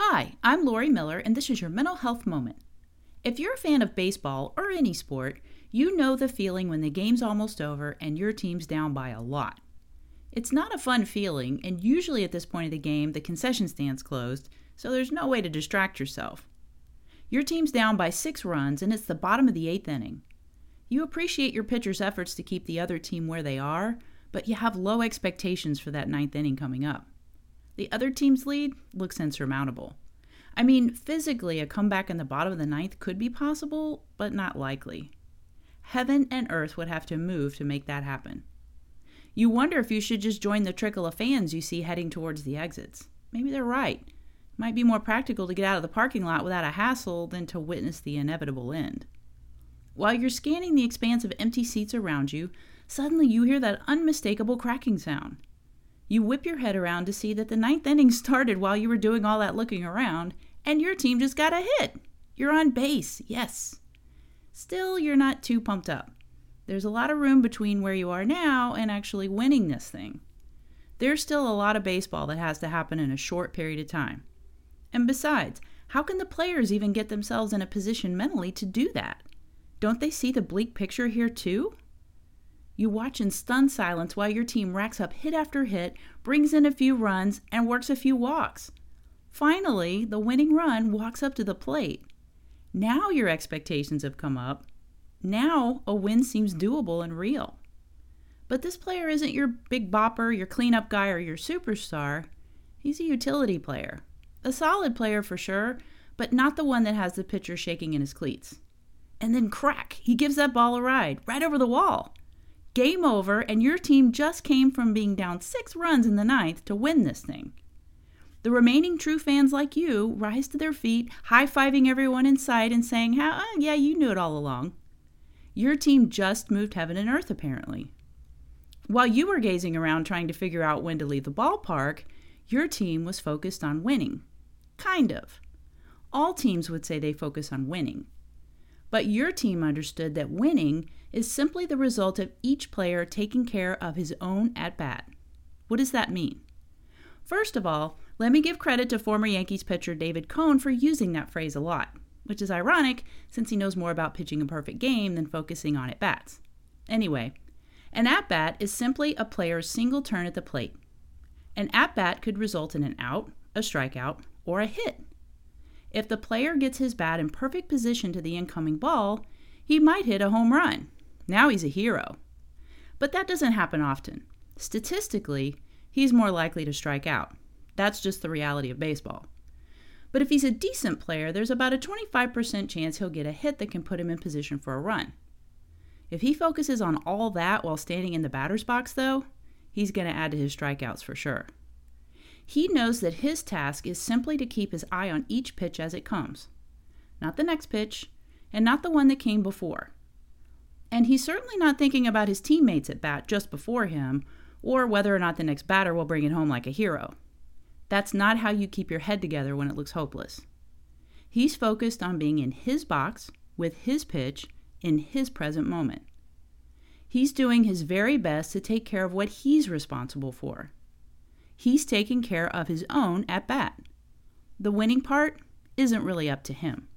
Hi, I'm Lori Miller, and this is your mental health moment. If you're a fan of baseball or any sport, you know the feeling when the game's almost over and your team's down by a lot. It's not a fun feeling, and usually at this point of the game, the concession stand's closed, so there's no way to distract yourself. Your team's down by six runs, and it's the bottom of the eighth inning. You appreciate your pitcher's efforts to keep the other team where they are, but you have low expectations for that ninth inning coming up. The other team's lead looks insurmountable. I mean, physically, a comeback in the bottom of the ninth could be possible, but not likely. Heaven and earth would have to move to make that happen. You wonder if you should just join the trickle of fans you see heading towards the exits. Maybe they're right. It might be more practical to get out of the parking lot without a hassle than to witness the inevitable end. While you're scanning the expanse of empty seats around you, suddenly you hear that unmistakable cracking sound. You whip your head around to see that the ninth inning started while you were doing all that looking around, and your team just got a hit. You're on base, yes. Still, you're not too pumped up. There's a lot of room between where you are now and actually winning this thing. There's still a lot of baseball that has to happen in a short period of time. And besides, how can the players even get themselves in a position mentally to do that? Don't they see the bleak picture here too? You watch in stunned silence while your team racks up hit after hit, brings in a few runs, and works a few walks. Finally, the winning run walks up to the plate. Now your expectations have come up. Now a win seems doable and real. But this player isn't your big bopper, your cleanup guy, or your superstar. He's a utility player. A solid player for sure, but not the one that has the pitcher shaking in his cleats. And then crack, he gives that ball a ride, right over the wall. Game over, and your team just came from being down six runs in the ninth to win this thing. The remaining true fans like you rise to their feet, high fiving everyone in sight and saying, How, oh, yeah, you knew it all along. Your team just moved heaven and earth, apparently. While you were gazing around trying to figure out when to leave the ballpark, your team was focused on winning. Kind of. All teams would say they focus on winning. But your team understood that winning is simply the result of each player taking care of his own at bat. What does that mean? First of all, let me give credit to former Yankees pitcher David Cone for using that phrase a lot, which is ironic since he knows more about pitching a perfect game than focusing on at bats. Anyway, an at bat is simply a player's single turn at the plate. An at bat could result in an out, a strikeout, or a hit. If the player gets his bat in perfect position to the incoming ball, he might hit a home run. Now he's a hero. But that doesn't happen often. Statistically, he's more likely to strike out. That's just the reality of baseball. But if he's a decent player, there's about a 25% chance he'll get a hit that can put him in position for a run. If he focuses on all that while standing in the batter's box, though, he's going to add to his strikeouts for sure. He knows that his task is simply to keep his eye on each pitch as it comes, not the next pitch, and not the one that came before. And he's certainly not thinking about his teammates at bat just before him, or whether or not the next batter will bring it home like a hero. That's not how you keep your head together when it looks hopeless. He's focused on being in his box, with his pitch, in his present moment. He's doing his very best to take care of what he's responsible for. He's taking care of his own at bat. The winning part isn't really up to him.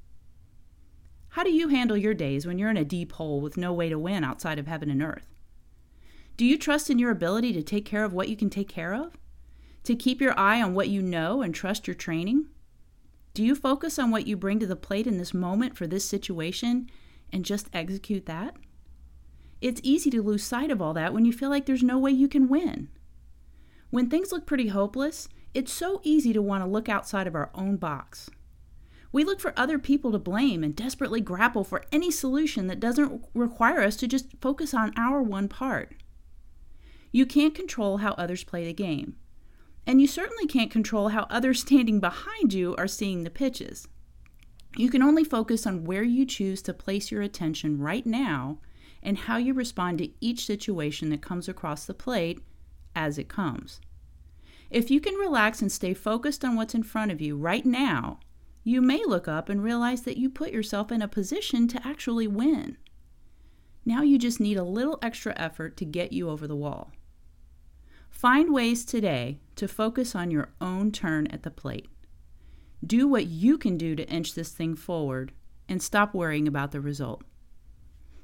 How do you handle your days when you're in a deep hole with no way to win outside of heaven and earth? Do you trust in your ability to take care of what you can take care of? To keep your eye on what you know and trust your training? Do you focus on what you bring to the plate in this moment for this situation and just execute that? It's easy to lose sight of all that when you feel like there's no way you can win. When things look pretty hopeless, it's so easy to want to look outside of our own box. We look for other people to blame and desperately grapple for any solution that doesn't require us to just focus on our one part. You can't control how others play the game, and you certainly can't control how others standing behind you are seeing the pitches. You can only focus on where you choose to place your attention right now and how you respond to each situation that comes across the plate as it comes. If you can relax and stay focused on what's in front of you right now, you may look up and realize that you put yourself in a position to actually win. Now you just need a little extra effort to get you over the wall. Find ways today to focus on your own turn at the plate. Do what you can do to inch this thing forward and stop worrying about the result.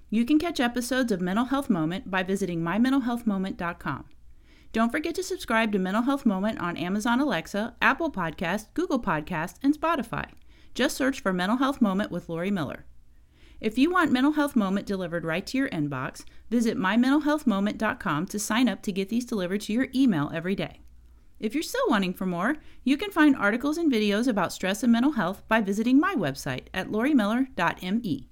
You can catch episodes of Mental Health Moment by visiting mymentalhealthmoment.com. Don't forget to subscribe to Mental Health Moment on Amazon Alexa, Apple Podcast, Google Podcast, and Spotify. Just search for Mental Health Moment with Lori Miller. If you want Mental Health Moment delivered right to your inbox, visit mymentalhealthmoment.com to sign up to get these delivered to your email every day. If you're still wanting for more, you can find articles and videos about stress and mental health by visiting my website at lorimiller.me.